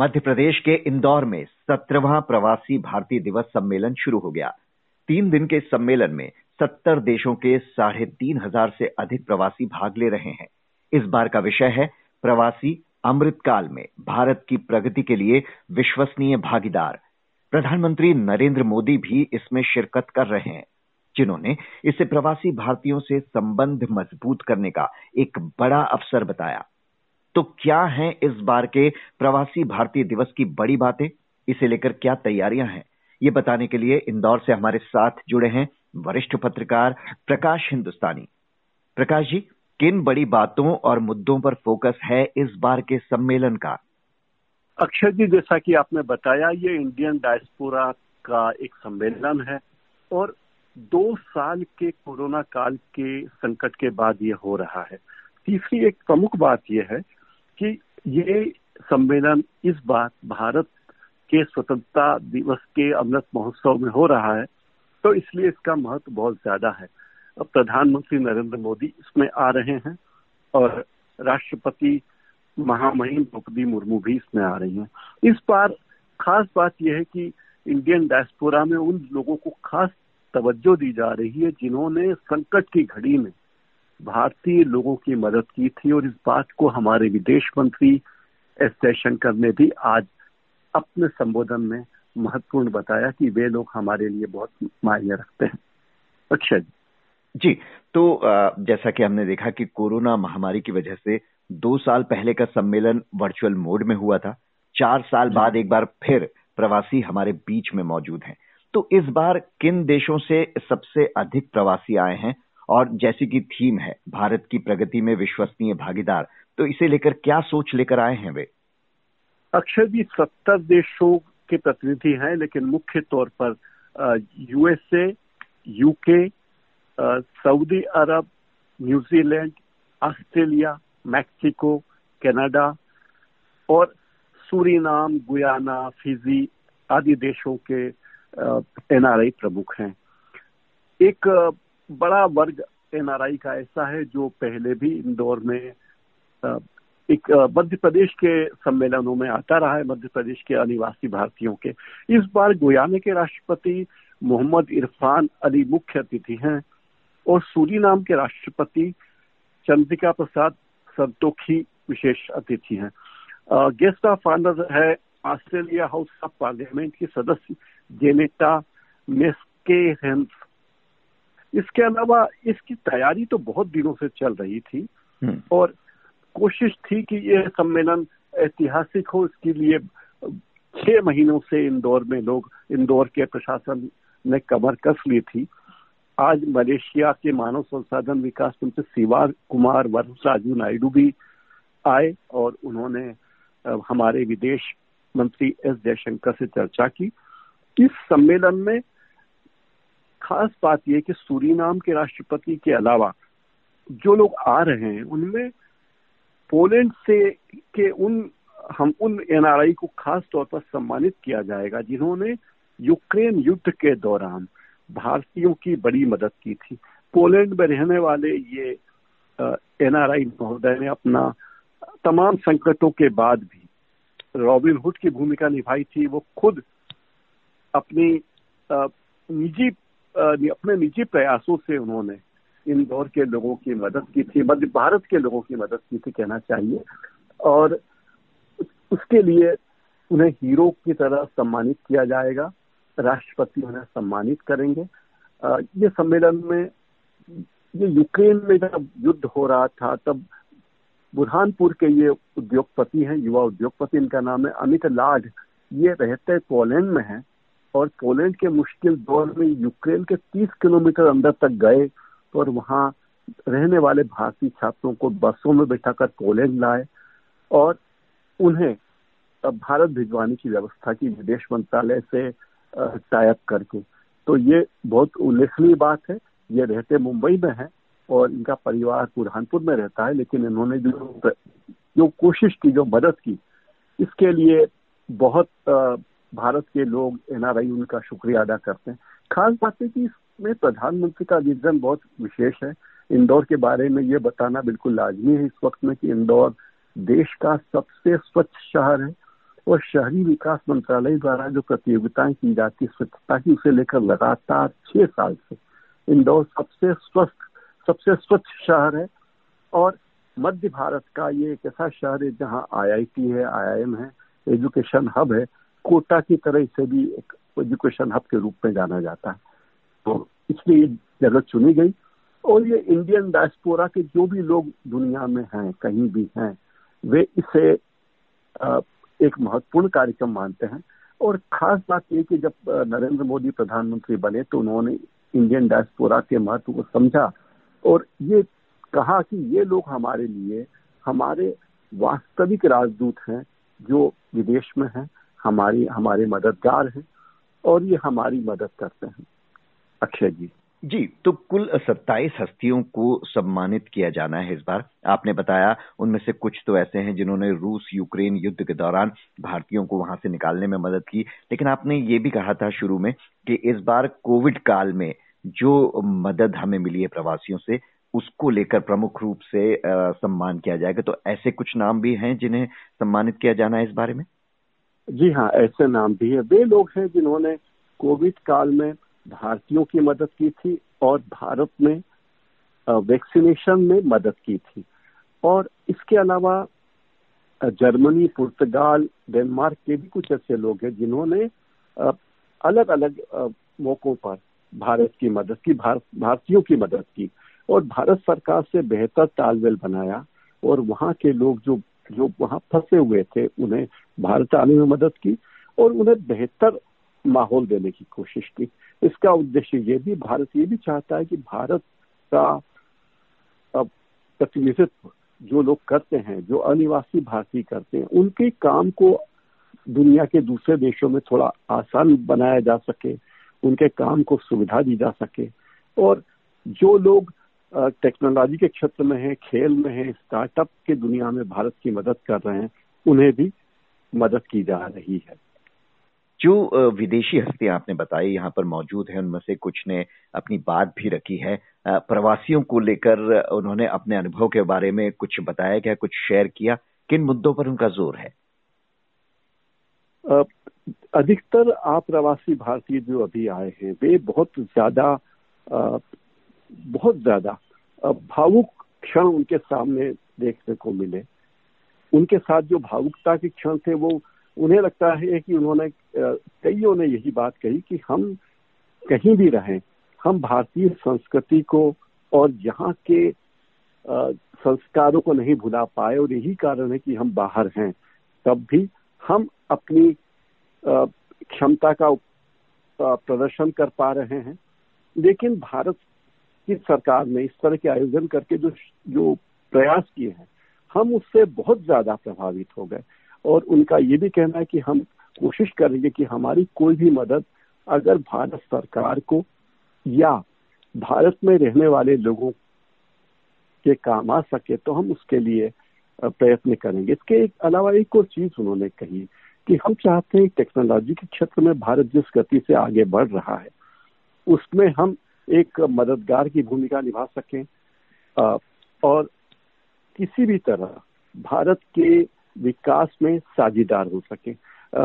मध्य प्रदेश के इंदौर में सत्रहवा प्रवासी भारतीय दिवस सम्मेलन शुरू हो गया। तीन दिन के इस सम्मेलन में सत्तर देशों के साढ़े तीन हज़ार से अधिक प्रवासी भाग ले रहे हैं। इस बार का विषय है प्रवासी अमृतकाल में भारत की प्रगति के लिए विश्वसनीय भागीदार। प्रधानमंत्री नरेंद्र मोदी भी इसमें शिरकत कर रहे हैं, जिन्होंने इसे प्रवासी भारतीयों से संबंध मज़बूत करने का एक बड़ा अवसर बताया। तो क्या हैं इस बार के प्रवासी भारतीय दिवस की बड़ी बातें? इसे लेकर क्या तैयारियाँ हैं? ये बताने के लिए इंदौर से हमारे साथ जुड़े हैं वरिष्ठ पत्रकार प्रकाश हिंदुस्तानी। प्रकाश जी, किन बड़ी बातों और मुद्दों पर फोकस है इस बार के सम्मेलन का? अक्षय जी, जैसा कि आपने बताया, ये इंडियन डायस्पोरा का एक सम्मेलन है और दो साल के कोरोना काल के संकट के बाद ये हो रहा है। तीसरी एक प्रमुख बात यह है कि ये सम्मेलन इस बार भारत के स्वतंत्रता दिवस के अमृत महोत्सव में हो रहा है तो इसलिए इसका महत्व बहुत ज़्यादा है। प्रधानमंत्री नरेंद्र मोदी इसमें आ रहे हैं और राष्ट्रपति महामहिम द्रौपदी मुर्मू भी इसमें आ रही हैं। इस बार खास बात यह है कि इंडियन डायस्पोरा में उन लोगों को खास तवज्जो दी जा रही है जिन्होंने संकट की घड़ी में भारतीय लोगों की मदद की थी और इस बात को हमारे विदेश मंत्री एस जयशंकर ने भी आज अपने संबोधन में महत्वपूर्ण बताया कि वे लोग हमारे लिए बहुत मायने रखते हैं। अक्षय जी। तो जैसा कि हमने देखा कि कोरोना महामारी की वजह से दो साल पहले का सम्मेलन वर्चुअल मोड में हुआ था। चार साल बाद एक बार फिर प्रवासी हमारे बीच में मौजूद हैं। तो इस बार किन देशों से सबसे अधिक प्रवासी आए हैं? और जैसी की थीम है, भारत की प्रगति में विश्वसनीय भागीदार तो इसे लेकर क्या सोच लेकर आए हैं वे? अक्षय जी, सत्तर देशों के प्रतिनिधि हैं, लेकिन मुख्य तौर पर USA UK Saudi Arab New Zealand Australia Mexico Canada और सूरीनाम गुयाना फिजी आदि देशों के एनआरआई प्रमुख हैं। एक बड़ा वर्ग एनआरआई का ऐसा है जो पहले भी इंदौर में एक मध्य प्रदेश के सम्मेलनों में आता रहा है, मध्य प्रदेश के अनिवासी भारतीयों के। इस बार गुयाने के राष्ट्रपति मोहम्मद इरफान अली मुख्य अतिथि हैं और सूरी नाम के राष्ट्रपति चंद्रिका प्रसाद संतोखी विशेष अतिथि हैं। गेस्ट ऑफ़ ऑनर है ऑस्ट्रेलिया हाउस ऑफ़ पार्लियामेंट की सदस्य जेनेटा मेस्के इसके अलावा इसकी तैयारी तो बहुत दिनों से चल रही थी हम्म। और कोशिश थी कि यह सम्मेलन ऐतिहासिक हो इसके लिए छह महीनों से इंदौर में लोग इंदौर के प्रशासन ने कमर कस ली थी आज मलेशिया के मानव संसाधन विकास मंत्री शिवा कुमार वरुण राजू नायडू भी आए और उन्होंने हमारे विदेश मंत्री एस जयशंकर से चर्चा की इस सम्मेलन में खास बात यह कि सूरीनाम के राष्ट्रपति के अलावा जो लोग आ रहे हैं, उनमें पोलैंड से के उन, हम उन एनआरआई को खास तौर पर सम्मानित किया जाएगा जिन्होंने यूक्रेन युद्ध के दौरान भारतीयों की बड़ी मदद की थी। पोलैंड में रहने वाले ये एनआरआई महोदय ने अपना तमाम संकटों के बाद भी रॉबिन हुड की भूमिका निभाई थी। वो खुद अपनी निजी अपने निजी प्रयासों से उन्होंने इंदौर के लोगों की मदद की थी, मध्य भारत के लोगों की मदद की थी, कहना चाहिए। और उसके लिए उन्हें हीरो की तरह सम्मानित किया जाएगा, राष्ट्रपति उन्हें सम्मानित करेंगे। ये सम्मेलन में, ये यूक्रेन में जब युद्ध हो रहा था, तब बुरहानपुर के ये उद्योगपति हैं, युवा उद्योगपति, इनका नाम है अमित लाड, ये रहते पोलैंड में हैं। और पोलैंड के मुश्किल दौर में यूक्रेन के 30 किलोमीटर अंदर तक गए और वहाँ रहने वाले भारतीय छात्रों को बसों में बैठाकर पोलैंड लाए और उन्हें भारत भिजवाने की व्यवस्था की विदेश मंत्रालय से टाइप करके। तो ये बहुत उल्लेखनीय बात है। ये रहते मुंबई में है और इनका परिवार बुरहानपुर में रहता है, लेकिन इन्होंने जो जो कोशिश की, जो मदद की, इसके लिए बहुत भारत के लोग एनआरआई उनका शुक्रिया अदा करते हैं। खास बात है कि इसमें प्रधानमंत्री का विजन बहुत विशेष है। इंदौर के बारे में ये बताना बिल्कुल लाजमी है इस वक्त में कि इंदौर देश का सबसे स्वच्छ शहर है और शहरी विकास मंत्रालय द्वारा जो प्रतियोगिताएँ की जाती है, स्वच्छता की, उसे लेकर लगातार छह साल से इंदौर सबसे स्वस्थ, सबसे स्वच्छ शहर है और मध्य भारत का ये एक ऐसा शहर है जहाँ आईआईटी है आईआईएम है एजुकेशन हब है। कोटा की तरह इसे भी एक एजुकेशन हब के रूप में जाना जाता है। तो इसलिए ये जगह चुनी गई। और ये इंडियन डायस्पोरा के जो भी लोग दुनिया में हैं, कहीं भी हैं, वे इसे एक महत्वपूर्ण कार्यक्रम मानते हैं। और खास बात ये कि जब नरेंद्र मोदी प्रधानमंत्री बने तो उन्होंने इंडियन डायस्पोरा के महत्व को समझा। और ये कहा कि ये लोग हमारे लिए, हमारे वास्तविक राजदूत हैं जो विदेश में हैं। हमारी हमारे मददगार हैं और ये हमारी मदद करते हैं। अक्षय जी। जी तो कुल 27 हस्तियों को सम्मानित किया जाना है इस बार। आपने बताया उनमें से कुछ तो ऐसे हैं जिन्होंने रूस यूक्रेन युद्ध के दौरान भारतीयों को वहाँ से निकालने में मदद की। लेकिन आपने ये भी कहा था शुरू में कि इस बार कोविड काल में जो मदद हमें मिली है प्रवासियों से उसको लेकर प्रमुख रूप से आ, सम्मान किया जाएगा। तो ऐसे कुछ नाम भी हैं जिन्हें सम्मानित किया जाना है इस बारे में? जी हाँ ऐसे नाम भी है। वे लोग हैं जिन्होंने कोविड काल में भारतीयों की मदद की थी और भारत में वैक्सीनेशन में मदद की थी। और इसके अलावा जर्मनी, पुर्तगाल, डेनमार्क के भी कुछ ऐसे लोग हैं जिन्होंने अलग अलग मौकों पर भारत की मदद की भारत भारतीयों की मदद की और भारत सरकार से बेहतर तालमेल बनाया और वहाँ के लोग जो जो वहाँ फंसे हुए थे, उन्हें भारत आने में मदद की और उन्हें बेहतर माहौल देने की कोशिश की। इसका उद्देश्य ये भी, भारत ये भी चाहता है कि भारत का प्रतिनिधित्व जो लोग करते हैं, जो अनिवासी भारतीय करते हैं, उनके काम को दुनिया के दूसरे देशों में थोड़ा आसान बनाया जा सके, उनके काम को सुविधा दी जा सके। और जो लोग टेक्नोलॉजी के क्षेत्र में है खेल में है स्टार्टअप के दुनिया में भारत की मदद कर रहे हैं उन्हें भी मदद की जा रही है। जो विदेशी हस्तियाँ आपने बताई यहाँ पर मौजूद है उनमें से कुछ ने अपनी बात भी रखी है। प्रवासियों को लेकर उन्होंने अपने अनुभव के बारे में कुछ बताया क्या कुछ शेयर किया? किन मुद्दों पर उनका ज़ोर है? अधिकतर अप्रवासी भारतीय जो अभी आए हैं वे बहुत ज़्यादा बहुत ज़्यादा भावुक क्षण उनके सामने देखने को मिले। उनके साथ जो भावुकता के क्षण थे, वो उन्हें लगता है कि उन्होंने कईयों ने यही बात कही कि हम कहीं भी रहें, हम भारतीय संस्कृति को और यहाँ के संस्कारों को नहीं भुला पाए और यही कारण है कि हम बाहर हैं, तब भी हम अपनी क्षमता का प्रदर्शन कर पा रहे हैं। लेकिन भारत की सरकार ने इस तरह के आयोजन करके जो जो प्रयास किए हैं, हम उससे बहुत ज़्यादा प्रभावित हो गए। और उनका ये भी कहना है कि हम कोशिश करेंगे कि हमारी कोई भी मदद अगर भारत सरकार को या भारत में रहने वाले लोगों के काम आ सके तो हम उसके लिए प्रयत्न करेंगे। इसके अलावा एक और चीज़ उन्होंने कही कि हम चाहते हैं टेक्नोलॉजी के क्षेत्र में भारत जिस गति से आगे बढ़ रहा है, उसमें हम एक मददगार की भूमिका निभा सकें। और किसी भी तरह भारत के विकास में साझेदार हो सके।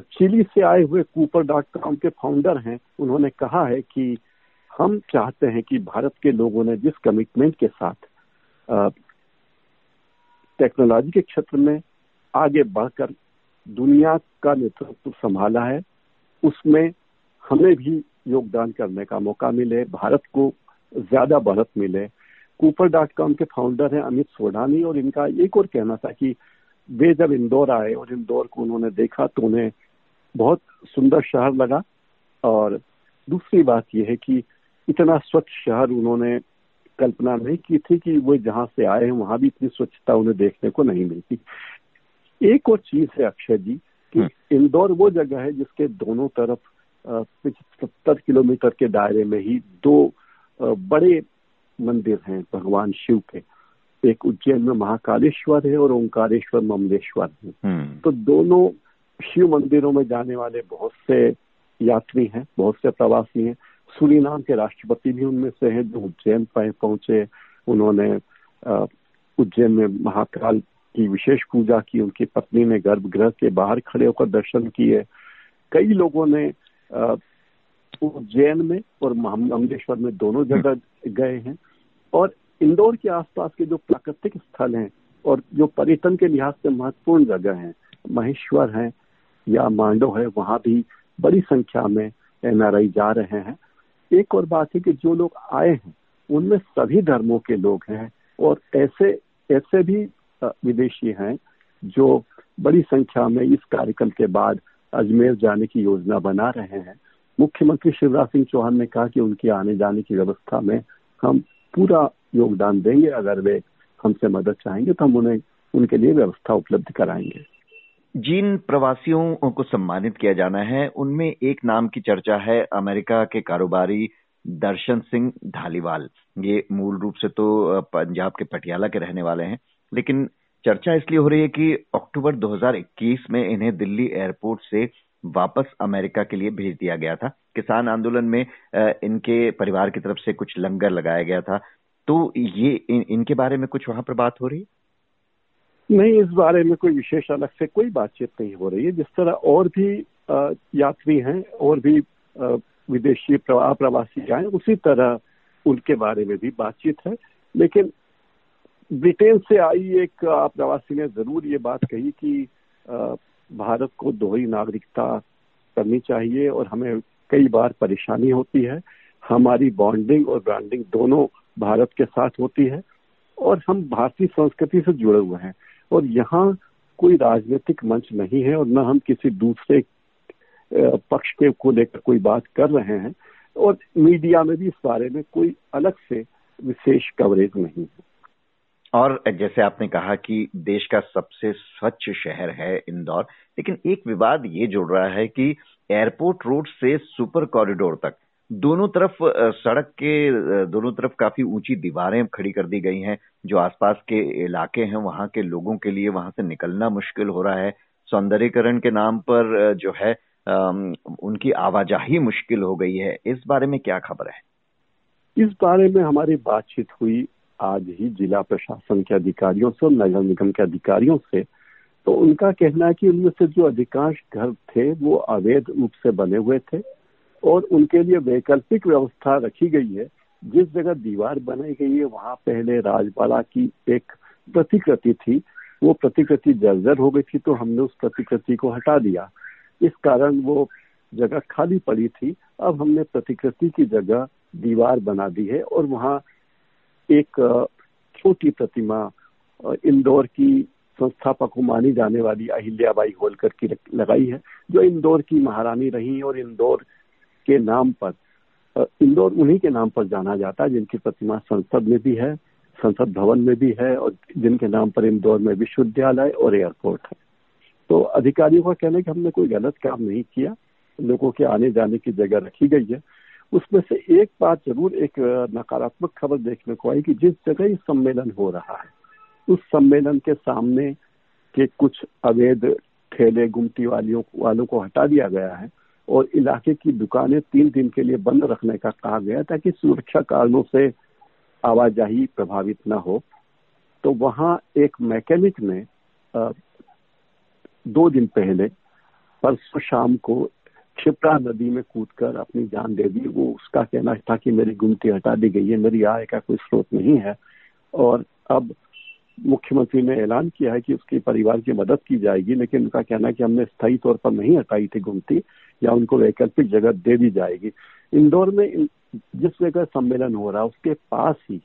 चिली से आए हुए कूपर डॉट कॉम के फाउंडर हैं। उन्होंने कहा है कि हम चाहते हैं कि भारत के लोगों ने जिस कमिटमेंट के साथ टेक्नोलॉजी के क्षेत्र में आगे बढ़कर दुनिया का नेतृत्व संभाला है, उसमें हमें भी योगदान करने का मौका मिले भारत को ज़्यादा बढ़त मिले। कूपर डॉट कॉम के फाउंडर हैं अमित सोडानी और इनका एक और कहना था कि वे जब इंदौर आए और इंदौर को उन्होंने देखा तो उन्हें बहुत सुंदर शहर लगा। और दूसरी बात यह है कि इतना स्वच्छ शहर उन्होंने कल्पना नहीं की थी कि वो जहाँ से आए हैं वहाँ भी इतनी स्वच्छता उन्हें देखने को नहीं मिलती। एक और चीज़ है अक्षय जी कि हम्म। इंदौर वो जगह है जिसके दोनों तरफ़ सत्तर किलोमीटर के दायरे में ही दो बड़े मंदिर हैं भगवान शिव के। एक उज्जैन में महाकालेश्वर है और ओंकारेश्वर ममलेश्वर है। हम्म। तो दोनों शिव मंदिरों में जाने वाले बहुत से यात्री हैं बहुत से प्रवासी हैं। सुरीनाम के राष्ट्रपति भी उनमें से हैं जो उज्जैन पहुँचे। उन्होंने उज्जैन में महाकाल की विशेष पूजा की उनकी पत्नी ने गर्भगृह के बाहर खड़े होकर दर्शन किए। कई लोगों ने उज्जैन में और अमलेश्वर में दोनों जगह गए हैं। और इंदौर के आसपास के जो प्राकृतिक स्थल हैं और जो पर्यटन के लिहाज से महत्वपूर्ण जगह हैं, महेश्वर है या मांडो है, वहाँ भी बड़ी संख्या में एनआरआई जा रहे हैं। एक और बात है कि जो लोग आए हैं, उनमें सभी धर्मों के लोग हैं और ऐसे ऐसे भी विदेशी हैं जो बड़ी संख्या में इस कार्यक्रम के बाद अजमेर जाने की योजना बना रहे हैं। मुख्यमंत्री शिवराज सिंह चौहान ने कहा कि उनके आने जाने की व्यवस्था में हम पूरा योगदान देंगे। अगर वे हमसे मदद चाहेंगे तो हम उन्हें, उनके लिए व्यवस्था उपलब्ध कराएँगे। जिन प्रवासियों को सम्मानित किया जाना है, उनमें एक नाम की चर्चा है, अमेरिका के कारोबारी दर्शन सिंह धालीवाल। ये मूल रूप से तो पंजाब के पटियाला के रहने वाले हैं। लेकिन चर्चा इसलिए हो रही है कि अक्टूबर 2021 में इन्हें दिल्ली एयरपोर्ट से वापस अमेरिका के लिए भेज दिया गया था। किसान आंदोलन में इनके परिवार की तरफ़ से कुछ लंगर लगाया गया था। तो ये इन, इनके बारे में कुछ वहाँ पर बात हो रही है? नहीं इस बारे में कोई विशेष अलग से कोई बातचीत नहीं हो रही है। जिस तरह और भी यात्री हैं और भी विदेशी प्रवासी आए उसी तरह उनके बारे में भी बातचीत है। लेकिन ब्रिटेन से आई एक प्रवासी ने ज़रूर ये बात कही कि भारत को दोहरी नागरिकता करनी चाहिए और हमें कई बार परेशानी होती है। हमारी बॉन्डिंग और ब्रांडिंग दोनों भारत के साथ होती है और हम भारतीय संस्कृति से जुड़े हुए हैं और यहाँ कोई राजनीतिक मंच नहीं है और न हम किसी दूसरे पक्ष के, को लेकर कोई बात कर रहे हैं और मीडिया में भी इस बारे में कोई अलग से विशेष कवरेज नहीं है। और जैसे आपने कहा कि देश का सबसे स्वच्छ शहर है इंदौर, लेकिन एक विवाद ये जुड़ रहा है कि एयरपोर्ट रोड से सुपर कॉरिडोर तक दोनों तरफ़ सड़क के दोनों तरफ़ काफ़ी ऊँची दीवारें खड़ी कर दी गई हैं। जो आसपास के इलाके हैं, वहाँ के लोगों के लिए वहाँ से निकलना मुश्किल हो रहा है। सौंदर्यकरण के नाम पर जो है उनकी आवाजाही मुश्किल हो गई है। इस बारे में क्या खबर है? इस बारे में हमारी बातचीत हुई आज ही जिला प्रशासन के अधिकारियों से और नगर निगम के अधिकारियों से तो उनका कहना है कि उनमें से जो अधिकांश घर थे, वो अवैध रूप से बने हुए थे और उनके लिए वैकल्पिक व्यवस्था रखी गई है। जिस जगह दीवार बनाई गई है, वहाँ पहले राजपाला की एक प्रतिकृति थी। वो प्रतिकृति जर्जर हो गई थी तो हमने उस प्रतिकृति को हटा दिया। इस कारण वो जगह खाली पड़ी थी। अब हमने प्रतिकृति की जगह दीवार बना दी है और वहाँ एक छोटी प्रतिमा इंदौर की संस्थापक मानी जाने वाली अहिल्याबाई होलकर की लगाई है, जो इंदौर की महारानी रही और इंदौर के नाम पर इंदौर उन्हीं के नाम पर जाना जाता है, जिनकी प्रतिमा संसद में भी है, संसद भवन में भी है और जिनके नाम पर इंदौर में विश्वविद्यालय और एयरपोर्ट है। तो अधिकारियों का कहना है कि हमने कोई गलत काम नहीं किया, लोगों के आने जाने की जगह रखी गई है। उसमें से एक बात ज़रूर एक नकारात्मक खबर देखने को आई कि जिस जगह ये सम्मेलन हो रहा है, उस सम्मेलन के सामने के कुछ अवैध ठेले गुमटी वालियों, वालों को हटा दिया गया है और इलाके की दुकानें तीन दिन के लिए बंद रखने का कहा गया ताकि सुरक्षा कारणों से आवाजाही प्रभावित न हो। तो वहाँ एक मैकेनिक ने दो दिन पहले, परसों शाम को क्षिप्रा नदी में कूदकर अपनी जान दे दी। वो उसका कहना था कि मेरी गुमती हटा दी गई है, मेरी आय का कोई स्रोत नहीं है। और अब मुख्यमंत्री ने ऐलान किया है कि उसके परिवार की मदद की जाएगी, लेकिन उनका कहना है कि हमने स्थायी तौर पर नहीं हटाई थी गुमती या उनको वैकल्पिक जगह दे दी जाएगी। इंदौर में जिस जगह सम्मेलन हो रहा है उसके पास ही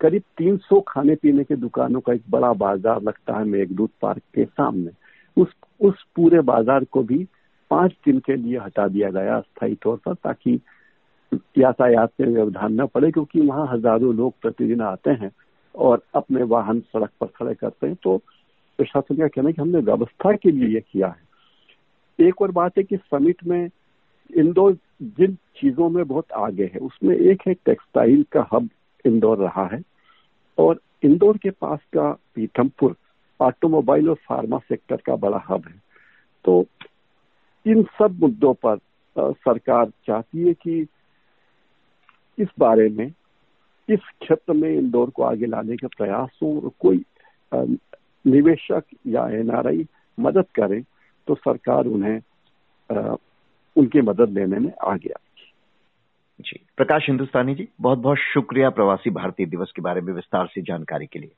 करीब 300 खाने पीने के दुकानों का एक बड़ा बाज़ार लगता है मेघदूत पार्क के सामने। उस उस पूरे बाज़ार को भी पाँच दिन के लिए हटा दिया गया अस्थायी तौर पर ताकि यातायात में व्यवधान न पड़े, क्योंकि वहाँ हज़ारों लोग प्रतिदिन आते हैं और अपने वाहन सड़क पर खड़े करते हैं। तो प्रशासन का कहना है कि हमने व्यवस्था के लिए किया है। एक और बात है कि समिट में इंदौर जिन चीज़ों में बहुत आगे है, उसमें एक है टेक्सटाइल का हब इंदौर रहा है और इंदौर के पास का पीथमपुर ऑटोमोबाइल और फार्मा सेक्टर का बड़ा हब है। तो इन सब मुद्दों पर सरकार चाहती है कि इस बारे में, इस क्षेत्र में इंदौर को आगे लाने के प्रयास हो और कोई निवेशक या एनआरआई मदद करें तो सरकार उन्हें उनकी मदद लेने में आ गया जी, प्रकाश हिंदुस्तानी जी बहुत बहुत शुक्रिया प्रवासी भारतीय दिवस के बारे में विस्तार से जानकारी के लिए।